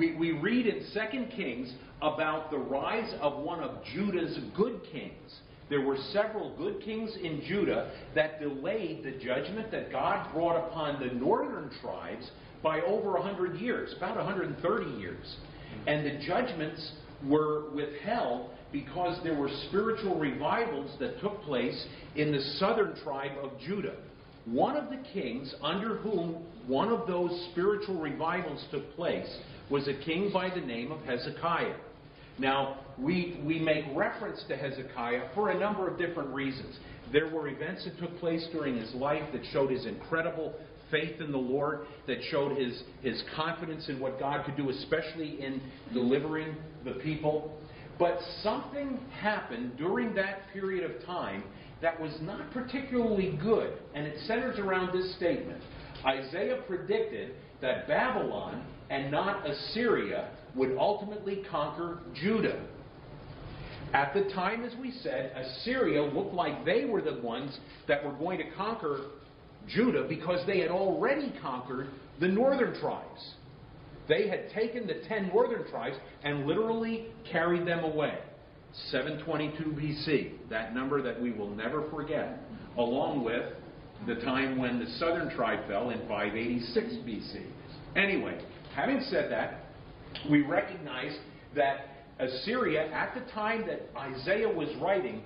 we, we read in 2 Kings about the rise of one of Judah's good kings. There were several good kings in Judah that delayed the judgment that God brought upon the northern tribes by over 100 years, about 130 years. And the judgments were withheld because there were spiritual revivals that took place in the southern tribe of Judah. One of the kings under whom one of those spiritual revivals took place was a king by the name of Hezekiah. Now, we, we make reference to Hezekiah for a number of different reasons. There were events that took place during his life that showed his incredible faith in the Lord, that showed his, his confidence in what God could do, especially in delivering the people. But something happened during that period of time that was not particularly good, and it centers around this statement. Isaiah predicted that Babylon and not Assyria would ultimately conquer Judah. At the time, as we said, Assyria looked like they were the ones that were going to conquer Judah because they had already conquered the northern tribes. They had taken the ten northern tribes and literally carried them away. 722 BC, that number that we will never forget, along with the time when the southern tribe fell in 586 BC. Anyway, having said that, we recognize that Assyria, at the time that Isaiah was writing,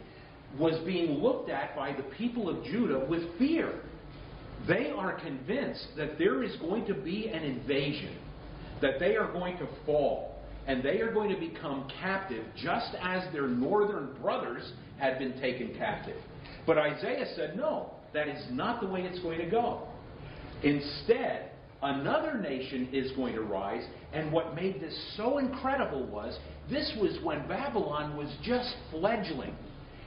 was being looked at by the people of Judah with fear. They are convinced that there is going to be an invasion, that they are going to fall, and they are going to become captive just as their northern brothers had been taken captive. But Isaiah said, no, that is not the way it's going to go. Instead, another nation is going to rise, and what made this so incredible was this was when Babylon was just fledgling.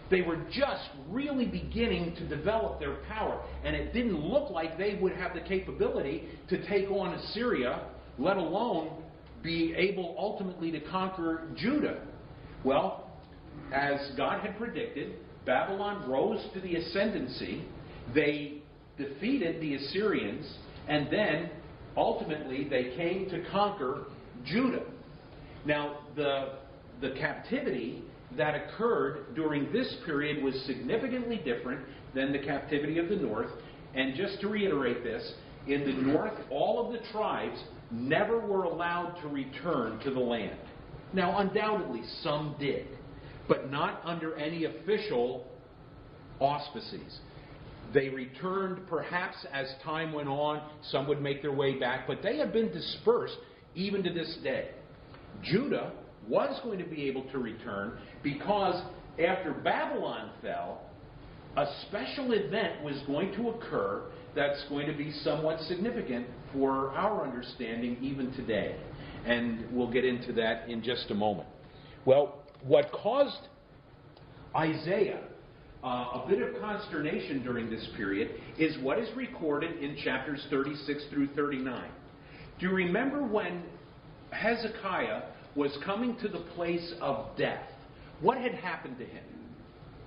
They were just really beginning to develop their power, and it didn't look like they would have the capability to take on Assyria, let alone be able ultimately to conquer Judah. Well, as God had predicted, Babylon rose to the ascendancy. They defeated the Assyrians, and then ultimately they came to conquer Judah. Now, the, the captivity that occurred during this period was significantly different than the captivity of the north. And just to reiterate this, in the north, all of the tribes never were allowed to return to the land. Now, undoubtedly, some did, but not under any official auspices. They returned perhaps as time went on. Some would make their way back, but they have been dispersed even to this day. Judah was going to be able to return because after Babylon fell, a special event was going to occur that's going to be somewhat significant for our understanding even today. And we'll get into that in just a moment. Well, what caused Isaiah uh, a bit of consternation during this period is what is recorded in chapters 36 through 39. Do you remember when Hezekiah was coming to the place of death? What had happened to him?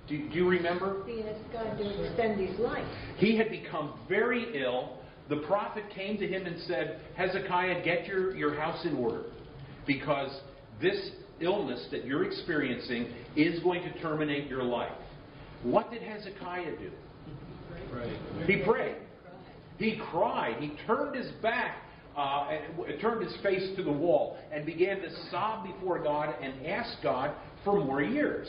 Do, do you remember? He asked God to extend his life. He had become very ill. The prophet came to him and said, Hezekiah, get your, your house in order because this illness that you're experiencing is going to terminate your life. What did Hezekiah do? He prayed. He cried. He turned his back, uh, and turned his face to the wall, and began to sob before God and ask God for more years.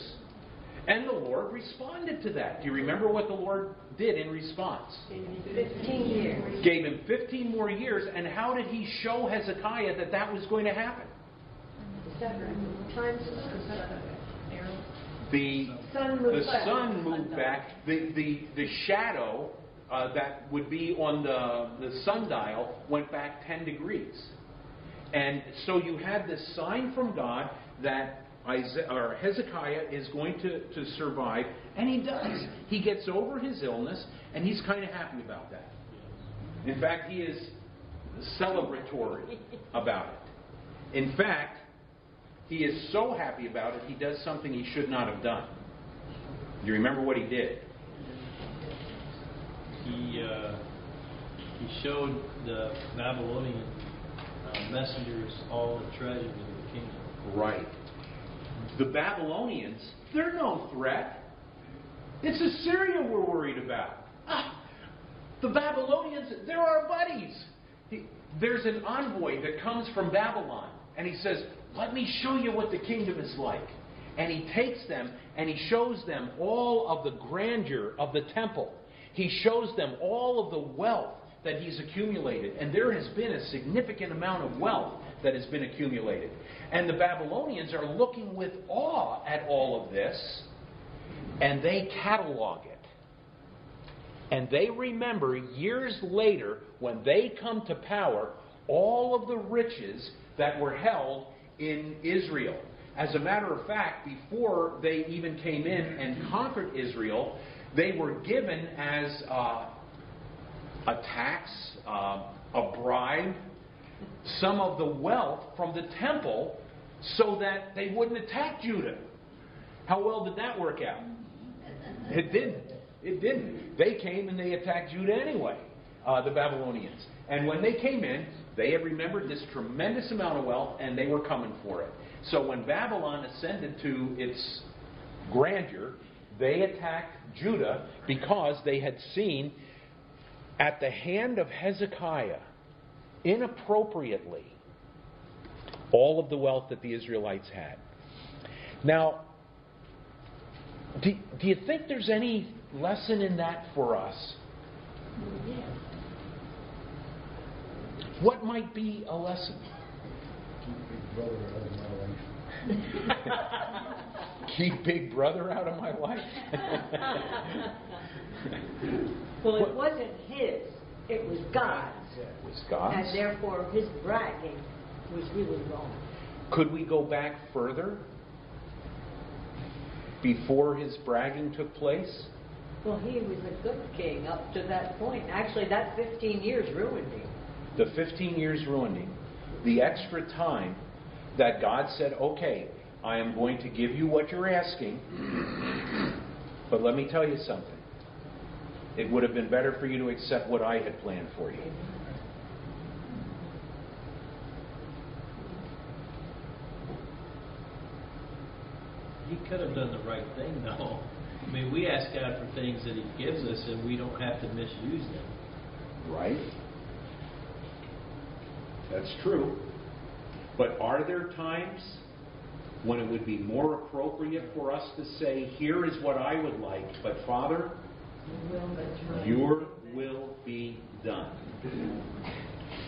And the Lord responded to that. Do you remember what the Lord did in response? 15 years. Gave him 15 more years. And how did he show Hezekiah that that was going to happen? Times the sun moved the back. sun moved back. The the the shadow uh, that would be on the the sundial went back ten degrees, and so you had this sign from God that Isaiah, or Hezekiah is going to, to survive, and he does. He gets over his illness, and he's kind of happy about that. In fact, he is celebratory about it. In fact, he is so happy about it, he does something he should not have done. Do you remember what he did? He uh, he showed the Babylonian uh, uh, messengers all the treasures of the kingdom. Right. The Babylonians, they're no threat. It's Assyria we're worried about. Ah, the Babylonians, they're our buddies. He, there's an envoy that comes from Babylon, and he says, Let me show you what the kingdom is like. And he takes them and he shows them all of the grandeur of the temple. He shows them all of the wealth that he's accumulated. And there has been a significant amount of wealth that has been accumulated. And the Babylonians are looking with awe at all of this, and they catalog it. And they remember years later, when they come to power, all of the riches that were held in Israel. As a matter of fact, before they even came in and conquered Israel, they were given as uh, a tax, uh, a bribe, some of the wealth from the temple so that they wouldn't attack Judah. How well did that work out? It didn't. It didn't. They came and they attacked Judah anyway, uh, the Babylonians. And when they came in, they had remembered this tremendous amount of wealth and they were coming for it. So when Babylon ascended to its grandeur, they attacked Judah because they had seen at the hand of Hezekiah, inappropriately, all of the wealth that the Israelites had. Now, do, do you think there's any lesson in that for us? What might be a lesson? Keep Big Brother out of my life. Well, it wasn't his, it was God's. It was God's. And therefore, his bragging was really wrong. Could we go back further? Before his bragging took place? Well, he was a good king up to that point. Actually, that 15 years ruined him. The 15 years ruined him. The extra time that God said, okay, I am going to give you what you're asking, but let me tell you something. It would have been better for you to accept what I had planned for you. He could have done the right thing, though. I mean, we ask God for things that He gives us, and we don't have to misuse them. Right? That's true. But are there times when it would be more appropriate for us to say, here is what I would like, but Father, your will be done.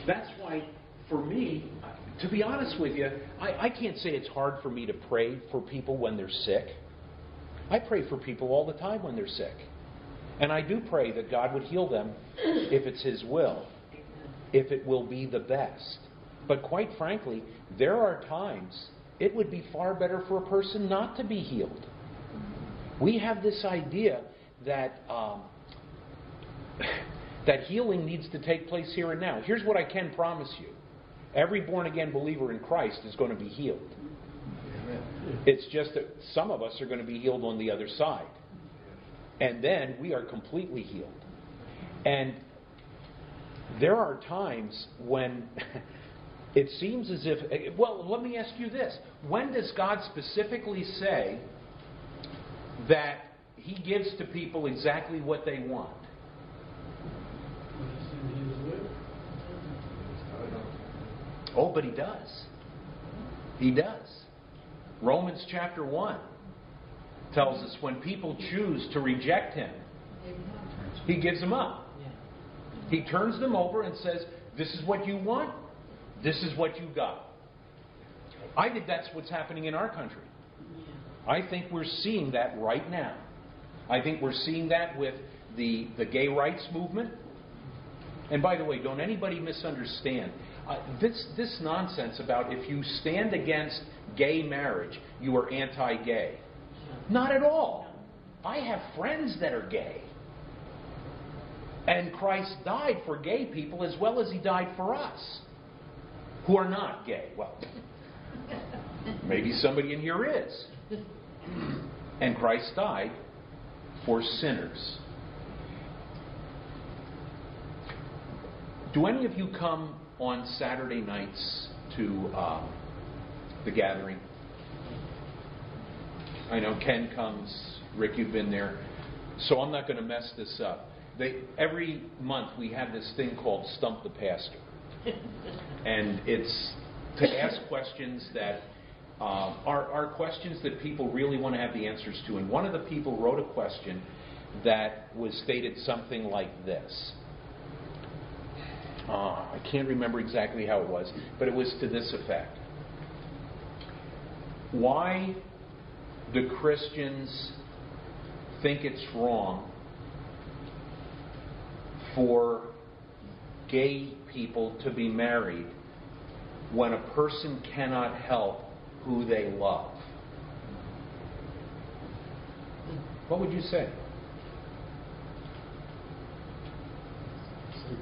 That's why, for me, to be honest with you, I, I can't say it's hard for me to pray for people when they're sick. I pray for people all the time when they're sick. And I do pray that God would heal them if it's His will, if it will be the best. But quite frankly, there are times it would be far better for a person not to be healed. We have this idea that um, that healing needs to take place here and now. Here's what I can promise you: every born again believer in Christ is going to be healed. It's just that some of us are going to be healed on the other side, and then we are completely healed. And there are times when. it seems as if, eh, well, let me ask you this. When does God specifically say that He gives to people exactly what they want? Oh, but He does. He does. Romans chapter 1 tells us when people choose to reject Him, He gives them up. He turns them over and says, This is what you want, this is what you got. I think that's what's happening in our country. I think we're seeing that right now. I think we're seeing that with the, the gay rights movement. And by the way, don't anybody misunderstand. Uh, this, this nonsense about if you stand against gay marriage, you are anti gay. Not at all. I have friends that are gay. And Christ died for gay people as well as he died for us who are not gay. Well, maybe somebody in here is. And Christ died for sinners. Do any of you come on Saturday nights to um, the gathering? I know Ken comes, Rick, you've been there, so I'm not going to mess this up. They, every month we have this thing called Stump the Pastor. and it's to ask questions that um, are, are questions that people really want to have the answers to. And one of the people wrote a question that was stated something like this. Uh, I can't remember exactly how it was, but it was to this effect. Why do Christians think it's wrong for gay people to be married when a person cannot help who they love? What would you say?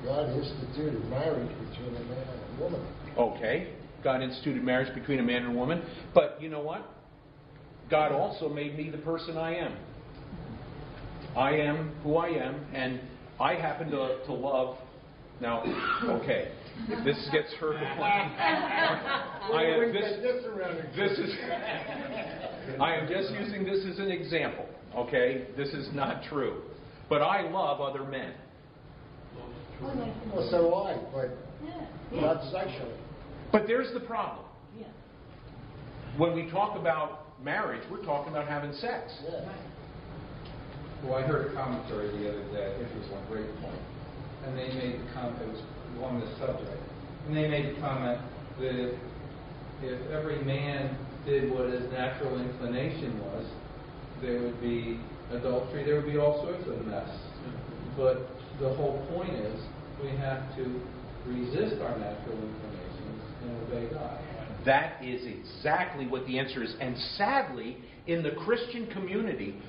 God instituted marriage between a man and a woman. Okay, God instituted marriage between a man and a woman, but you know what? God also made me the person I am. I am who I am, and I happen to, to love. Now, okay, if this gets hurt, I am this. This is. I am just using this as an example. Okay, this is not true, but I love other men. Well, so do I, but not sexually. But there's the problem. When we talk about marriage, we're talking about having sex. Yeah. Well, I heard a commentary the other day, it was on BreakPoint, and they made the comment, it was on this subject, and they made the comment that if, if every man did what his natural inclination was, there would be adultery, there would be all sorts of mess. But the whole point is, we have to resist our natural inclinations and obey God. That is exactly what the answer is. And sadly, in the Christian community,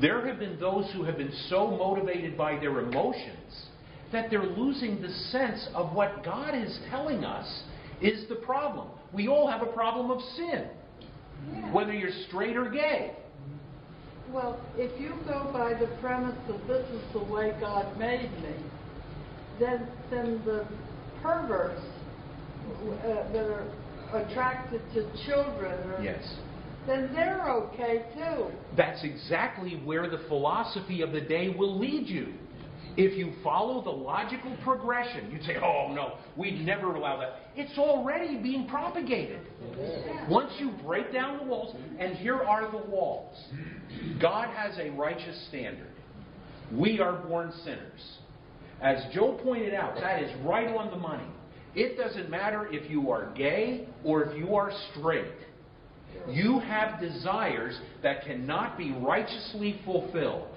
there have been those who have been so motivated by their emotions that they're losing the sense of what God is telling us is the problem. We all have a problem of sin, whether you're straight or gay. Well, if you go by the premise of this is the way God made me, then then the perverts uh, that are attracted to children, or, Yes. Then they're okay too. That's exactly where the philosophy of the day will lead you. If you follow the logical progression, you'd say, oh no, we'd never allow that. It's already being propagated. Once you break down the walls, and here are the walls God has a righteous standard. We are born sinners. As Joe pointed out, that is right on the money. It doesn't matter if you are gay or if you are straight. You have desires that cannot be righteously fulfilled.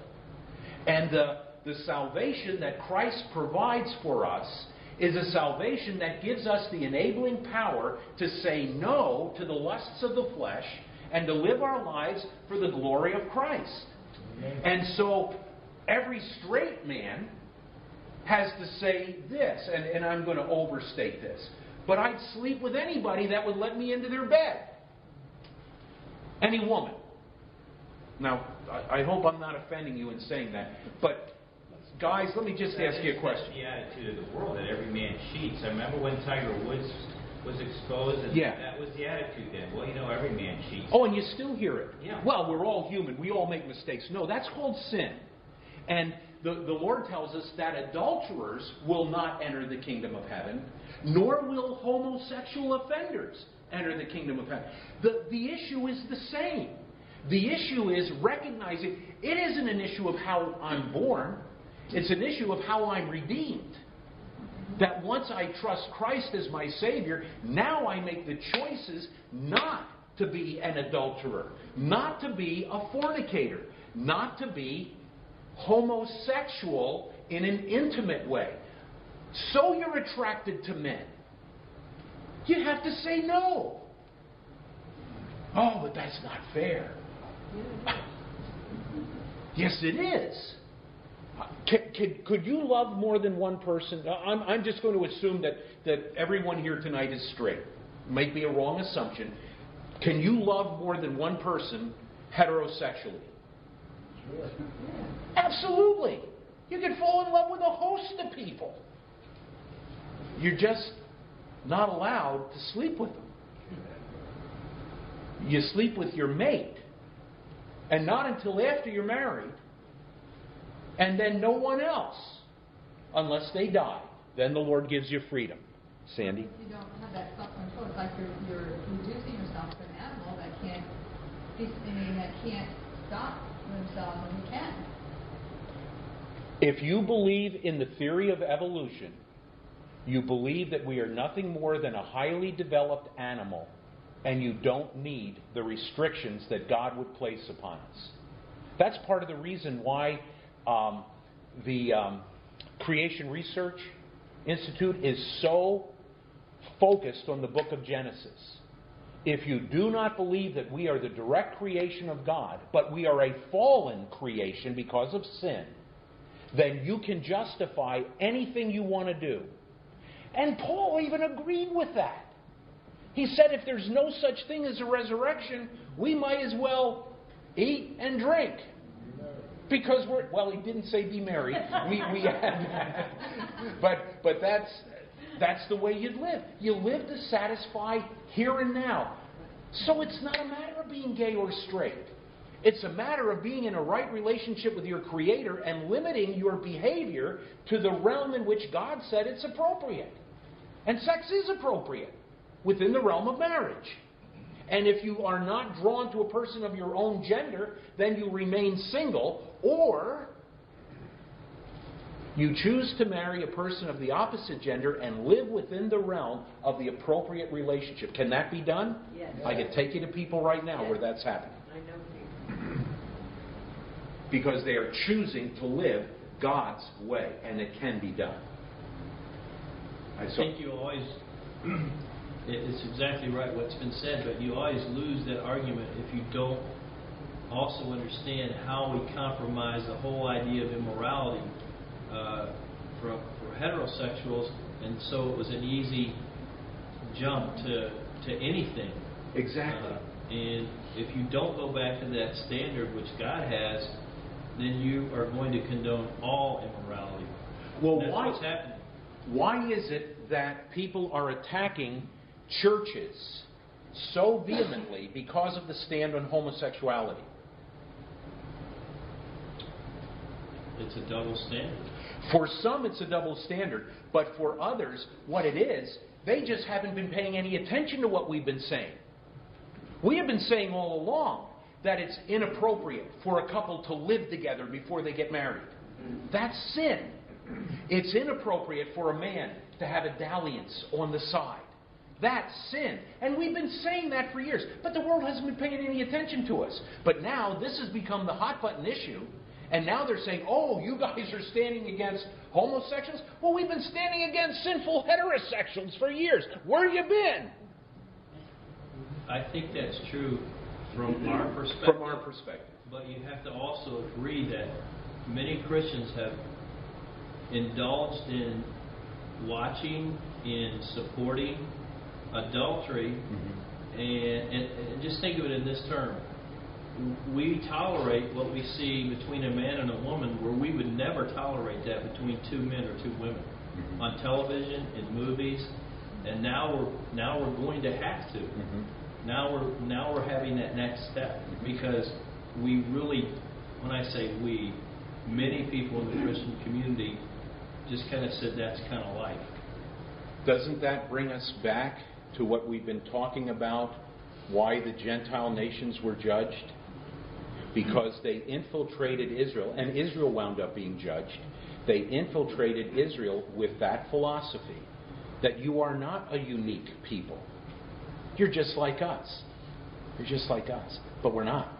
And the, the salvation that Christ provides for us is a salvation that gives us the enabling power to say no to the lusts of the flesh and to live our lives for the glory of Christ. And so every straight man has to say this, and, and I'm going to overstate this, but I'd sleep with anybody that would let me into their bed. Any woman. Now, I, I hope I'm not offending you in saying that, but guys, let me just ask you a question. The attitude of the world that every man cheats. I remember when Tiger Woods was exposed, and Yeah. that was the attitude then. Well, you know, every man cheats. Oh, and you still hear it. Yeah. Well, we're all human. We all make mistakes. No, that's called sin. And the, the Lord tells us that adulterers will not enter the kingdom of heaven, nor will homosexual offenders enter the kingdom of heaven. The, the issue is the same. The issue is recognizing it isn't an issue of how I'm born, it's an issue of how I'm redeemed. That once I trust Christ as my Savior, now I make the choices not to be an adulterer, not to be a fornicator, not to be homosexual in an intimate way. So you're attracted to men. You have to say no. Oh, but that's not fair. Yes, it is. Can, can, could you love more than one person? I'm, I'm just going to assume that, that everyone here tonight is straight. Might be a wrong assumption. Can you love more than one person heterosexually? Sure. Absolutely. You can fall in love with a host of people. You're just not allowed to sleep with them. You sleep with your mate, and not until after you're married, and then no one else, unless they die. Then the Lord gives you freedom. Sandy? You don't have that self-control, it's like you're, you're reducing yourself to an animal that can't, I mean, that can't stop themselves when you can. If you believe in the theory of evolution, you believe that we are nothing more than a highly developed animal and you don't need the restrictions that God would place upon us. That's part of the reason why um, the um, Creation Research Institute is so focused on the book of Genesis. If you do not believe that we are the direct creation of God, but we are a fallen creation because of sin, then you can justify anything you want to do. And Paul even agreed with that. He said if there's no such thing as a resurrection, we might as well eat and drink. Because we're well, he didn't say be married. We we but but that's that's the way you live. You live to satisfy here and now. So it's not a matter of being gay or straight. It's a matter of being in a right relationship with your Creator and limiting your behavior to the realm in which God said it's appropriate. And sex is appropriate within the realm of marriage. And if you are not drawn to a person of your own gender, then you remain single, or you choose to marry a person of the opposite gender and live within the realm of the appropriate relationship. Can that be done? Yes. I can take you to people right now where that's happening. I know people. Because they are choosing to live God's way, and it can be done. I so- think you always, it's exactly right what's been said, but you always lose that argument if you don't also understand how we compromise the whole idea of immorality uh, for, for heterosexuals, and so it was an easy jump to, to anything. Exactly. Uh, and if you don't go back to that standard which God has, then you are going to condone all immorality. Well, why-. Why is it that people are attacking churches so vehemently because of the stand on homosexuality? It's a double standard. For some, it's a double standard, but for others, what it is, they just haven't been paying any attention to what we've been saying. We have been saying all along that it's inappropriate for a couple to live together before they get married. That's sin. It's inappropriate for a man to have a dalliance on the side. That's sin. And we've been saying that for years. But the world hasn't been paying any attention to us. But now this has become the hot button issue. And now they're saying, oh, you guys are standing against homosexuals? Well, we've been standing against sinful heterosexuals for years. Where you been? I think that's true from mm-hmm. our perspective. From our perspective. But you have to also agree that many Christians have indulged in watching, in supporting adultery, mm-hmm. and, and, and just think of it in this term. We tolerate what we see between a man and a woman where we would never tolerate that between two men or two women. Mm-hmm. On television, in movies, and now we're now we're going to have to. Mm-hmm. Now we're now we're having that next step because we really, when I say we, many people in the Christian community just kind of said that's kind of life. Doesn't that bring us back to what we've been talking about? Why the Gentile nations were judged? Because they infiltrated Israel, and Israel wound up being judged. They infiltrated Israel with that philosophy that you are not a unique people. You're just like us. You're just like us. But we're not.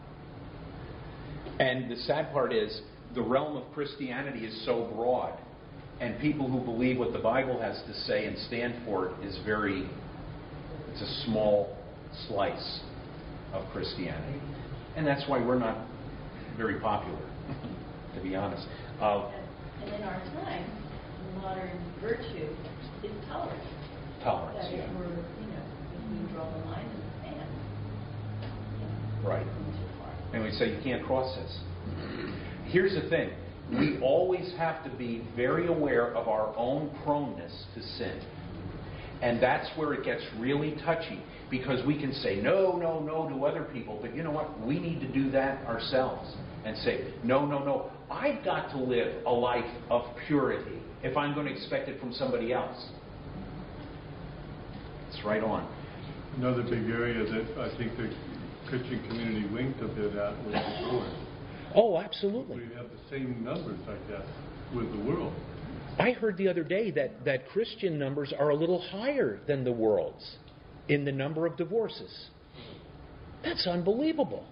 And the sad part is, the realm of Christianity is so broad, and people who believe what the Bible has to say and stand for it is very, it's a small slice of Christianity. And that's why we're not very popular, to be honest. Uh, And in our time, modern virtue is tolerance. tolerance, That if yeah. we're, you know, we draw the line in the sand, you know, Right. going too far. And we say, you can't cross this. Here's the thing we always have to be very aware of our own proneness to sin. And that's where it gets really touchy because we can say no, no, no to other people, but you know what? We need to do that ourselves and say, no, no, no. I've got to live a life of purity if I'm going to expect it from somebody else. It's right on. Another big area that I think the Christian community winked a bit at was divorce. Oh, absolutely. We have the same numbers, I guess, with the world. I heard the other day that, that Christian numbers are a little higher than the world's in the number of divorces. That's unbelievable.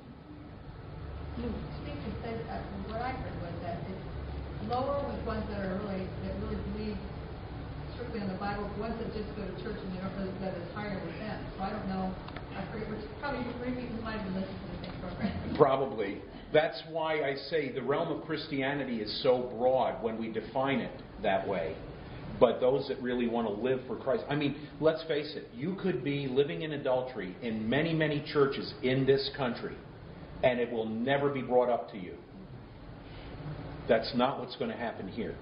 Stephen said, uh, what I heard was that it's lower with ones that are really, that really believe strictly on the Bible, ones that just go to church and they don't really, that is higher with them. So I don't know, I forget, which probably, maybe you might have been listening to the same program. Probably. That's why I say the realm of Christianity is so broad when we define it that way. But those that really want to live for Christ, I mean, let's face it, you could be living in adultery in many, many churches in this country, and it will never be brought up to you. That's not what's going to happen here.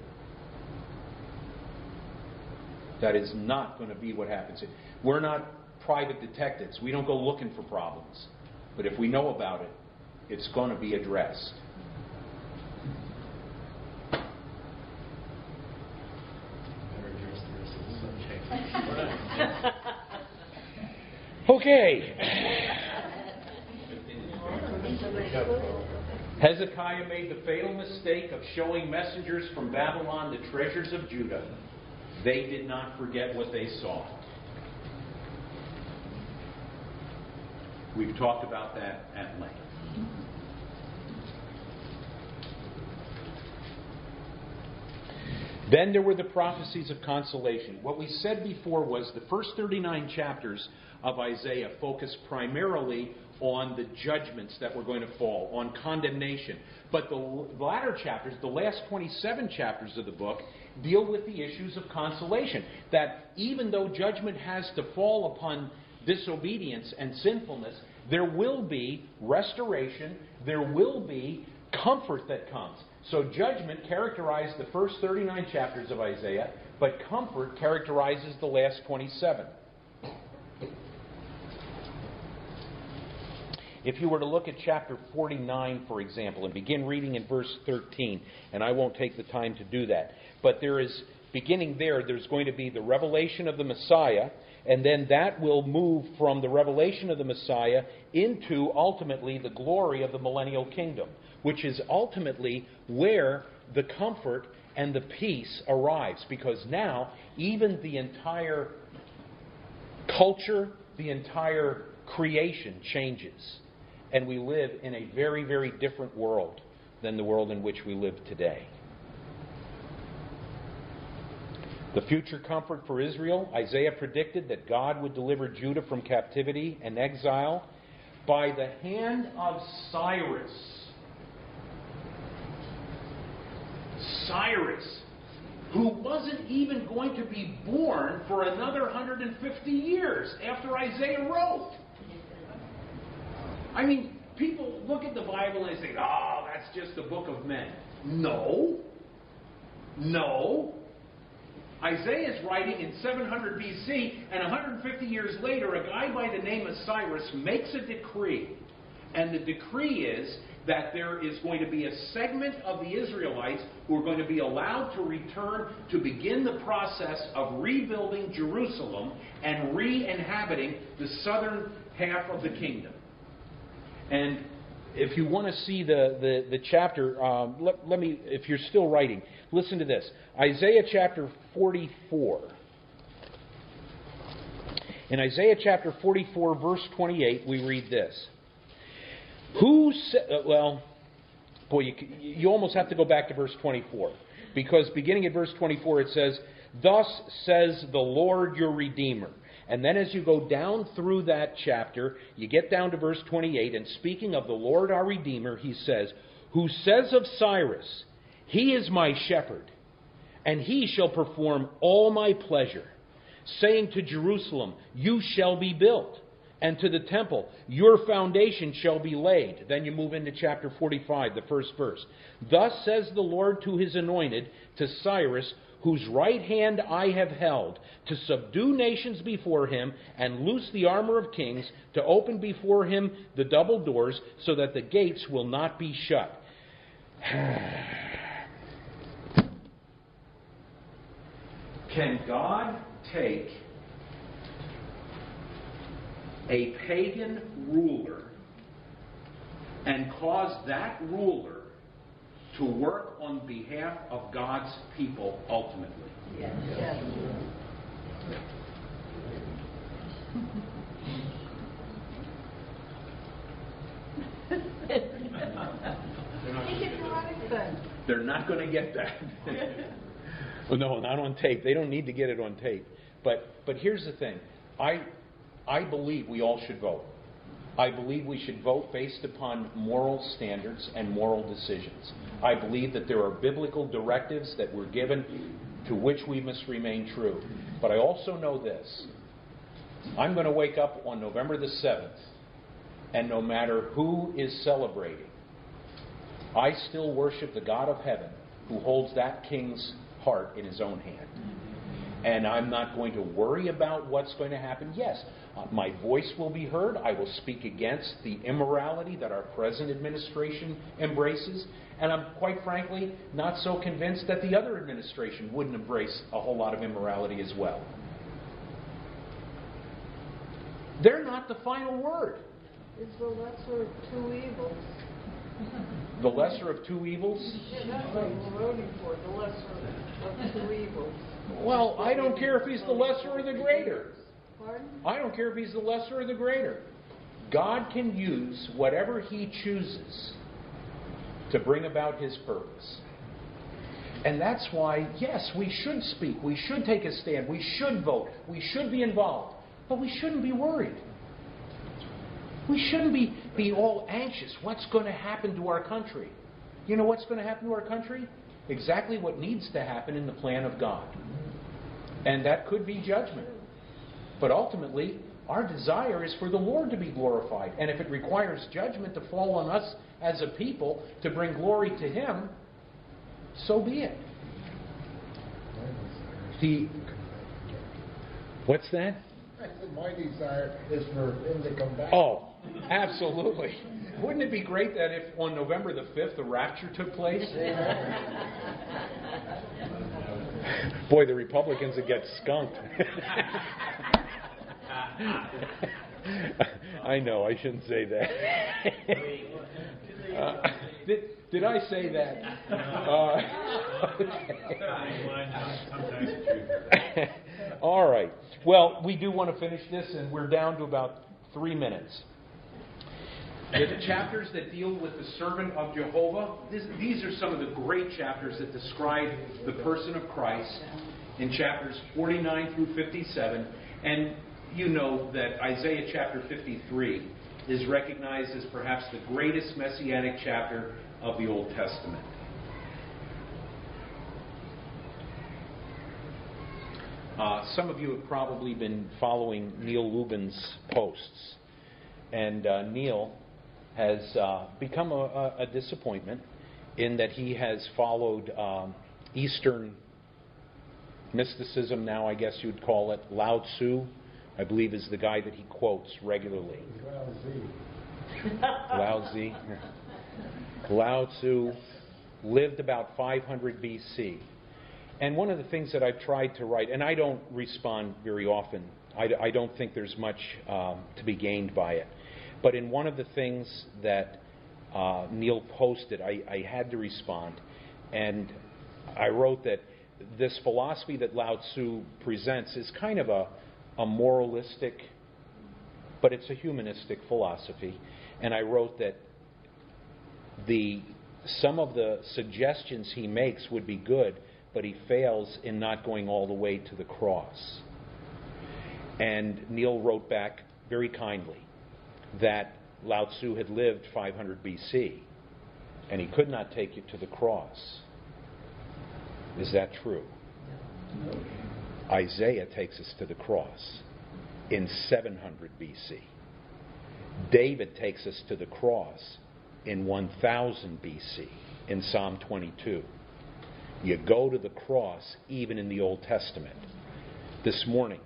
That is not going to be what happens. We're not private detectives. We don't go looking for problems. But if we know about it, it's going to be addressed. Okay. Hezekiah made the fatal mistake of showing messengers from Babylon the treasures of Judah. They did not forget what they saw. We've talked about that at length. Then there were the prophecies of consolation. What we said before was the first 39 chapters of Isaiah focus primarily on the judgments that were going to fall, on condemnation. But the latter chapters, the last 27 chapters of the book, deal with the issues of consolation. That even though judgment has to fall upon disobedience and sinfulness, there will be restoration, there will be comfort that comes. So judgment characterized the first 39 chapters of Isaiah, but comfort characterizes the last 27. If you were to look at chapter 49, for example, and begin reading in verse 13, and I won't take the time to do that, but there is, beginning there, there's going to be the revelation of the Messiah, and then that will move from the revelation of the Messiah into ultimately the glory of the millennial kingdom which is ultimately where the comfort and the peace arrives. Because now, even the entire culture, the entire creation changes. And we live in a very, very different world than the world in which we live today. The future comfort for Israel, Isaiah predicted that God would deliver Judah from captivity and exile by the hand of Cyrus Cyrus, who wasn't even going to be born for another 150 years after Isaiah wrote. I mean, people look at the Bible and they say, oh, that's just a book of men. No. No. Isaiah is writing in 700 BC, and 150 years later, a guy by the name of Cyrus makes a decree. And the decree is that there is going to be a segment of the Israelites who are going to be allowed to return to begin the process of rebuilding Jerusalem and re inhabiting the southern half of the kingdom. And if you want to see the, the, the chapter, um, let, let me, if you're still writing, listen to this Isaiah chapter 44. In Isaiah chapter 44, verse 28, we read this. Who said, uh, well, boy, you, you almost have to go back to verse 24. Because beginning at verse 24, it says, Thus says the Lord your Redeemer. And then as you go down through that chapter, you get down to verse 28, and speaking of the Lord our Redeemer, he says, Who says of Cyrus, He is my shepherd, and he shall perform all my pleasure, saying to Jerusalem, You shall be built and to the temple, your foundation shall be laid. Then you move into chapter 45, the first verse. Thus says the Lord to his anointed, to Cyrus, whose right hand I have held, to subdue nations before him, and loose the armor of kings, to open before him the double doors, so that the gates will not be shut. Can God take a pagan ruler and cause that ruler to work on behalf of God's people ultimately? Yes. Yes. They're not going to get that. well, no, not on tape. They don't need to get it on tape. But but here's the thing. I I believe we all should vote. I believe we should vote based upon moral standards and moral decisions. I believe that there are biblical directives that were given to which we must remain true. But I also know this. I'm going to wake up on November the 7th, and no matter who is celebrating, I still worship the God of heaven who holds that king's heart in his own hand. And I'm not going to worry about what's going to happen. Yes, uh, my voice will be heard. I will speak against the immorality that our present administration embraces. And I'm quite frankly not so convinced that the other administration wouldn't embrace a whole lot of immorality as well. They're not the final word. It's the lesser of two evils. The lesser of two evils? The lesser of two evils. Well, I don't care if he's the lesser or the greater. Pardon? I don't care if he's the lesser or the greater. God can use whatever he chooses to bring about his purpose. And that's why, yes, we should speak. We should take a stand. We should vote. We should be involved. But we shouldn't be worried. We shouldn't be, be all anxious. What's going to happen to our country? You know what's going to happen to our country? Exactly what needs to happen in the plan of God. And that could be judgment. But ultimately, our desire is for the Lord to be glorified. And if it requires judgment to fall on us as a people to bring glory to Him, so be it. The, what's that? I said, my desire is for him to come back. Oh, absolutely. Wouldn't it be great that if on November the 5th the rapture took place? Boy, the Republicans would get skunked. I know, I shouldn't say that. Uh, did, did I say that? Uh. All right. Well, we do want to finish this, and we're down to about three minutes. The chapters that deal with the servant of Jehovah, this, these are some of the great chapters that describe the person of Christ in chapters 49 through 57. And you know that Isaiah chapter 53 is recognized as perhaps the greatest messianic chapter of the Old Testament. Uh, some of you have probably been following Neil Lubin's posts. And uh, Neil has uh, become a, a, disappointment in that he has followed um, Eastern mysticism, now I guess you'd call it. Lao Tzu, I believe, is the guy that he quotes regularly. Lao Tzu. Lao Tzu lived about 500 BC. And one of the things that I've tried to write, and I don't respond very often, I, I don't think there's much um, to be gained by it. But in one of the things that uh, Neil posted, I, I had to respond. And I wrote that this philosophy that Lao Tzu presents is kind of a, a moralistic, but it's a humanistic philosophy. And I wrote that the some of the suggestions he makes would be good, but he fails in not going all the way to the cross. And Neil wrote back very kindly that Lao Tzu had lived 500 BC and he could not take you to the cross. Is that true? Isaiah takes us to the cross in 700 BC. David takes us to the cross in 1000 BC in Psalm 22. You go to the cross even in the Old Testament. This morning,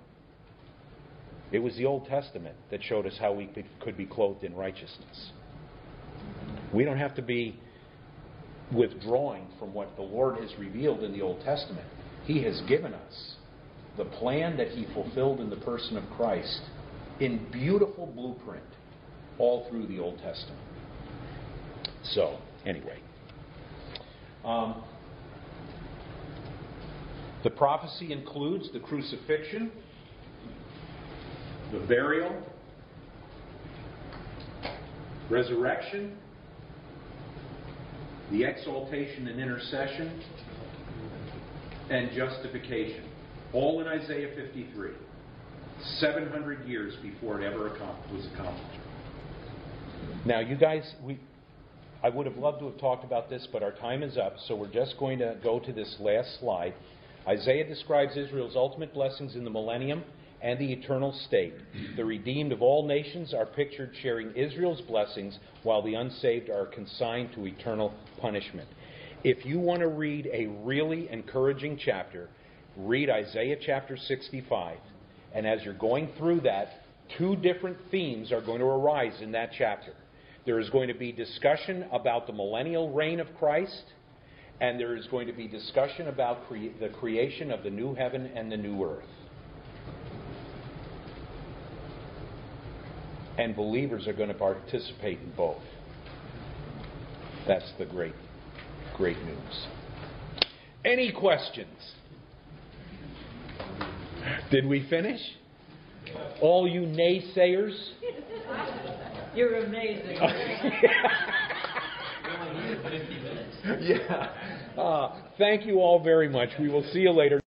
it was the Old Testament that showed us how we could, be clothed in righteousness. We don't have to be withdrawing from what the Lord has revealed in the Old Testament. He has given us the plan that He fulfilled in the person of Christ in beautiful blueprint all through the Old Testament. So, anyway. Um, the prophecy includes the crucifixion, the burial, resurrection, the exaltation and intercession, and justification. All in Isaiah 53. 700 years before it ever was accomplished. Now, you guys, we, I would have loved to have talked about this, but our time is up, so we're just going to go to this last slide. Isaiah describes Israel's ultimate blessings in the millennium and the eternal state. The redeemed of all nations are pictured sharing Israel's blessings, while the unsaved are consigned to eternal punishment. If you want to read a really encouraging chapter, read Isaiah chapter 65. And as you're going through that, two different themes are going to arise in that chapter. There is going to be discussion about the millennial reign of Christ, and there is going to be discussion about cre- the creation of the new heaven and the new earth. And believers are going to participate in both. That's the great, great news. Any questions? Did we finish? All you naysayers? You're amazing. yeah. Uh, thank you all very much. We will see you later.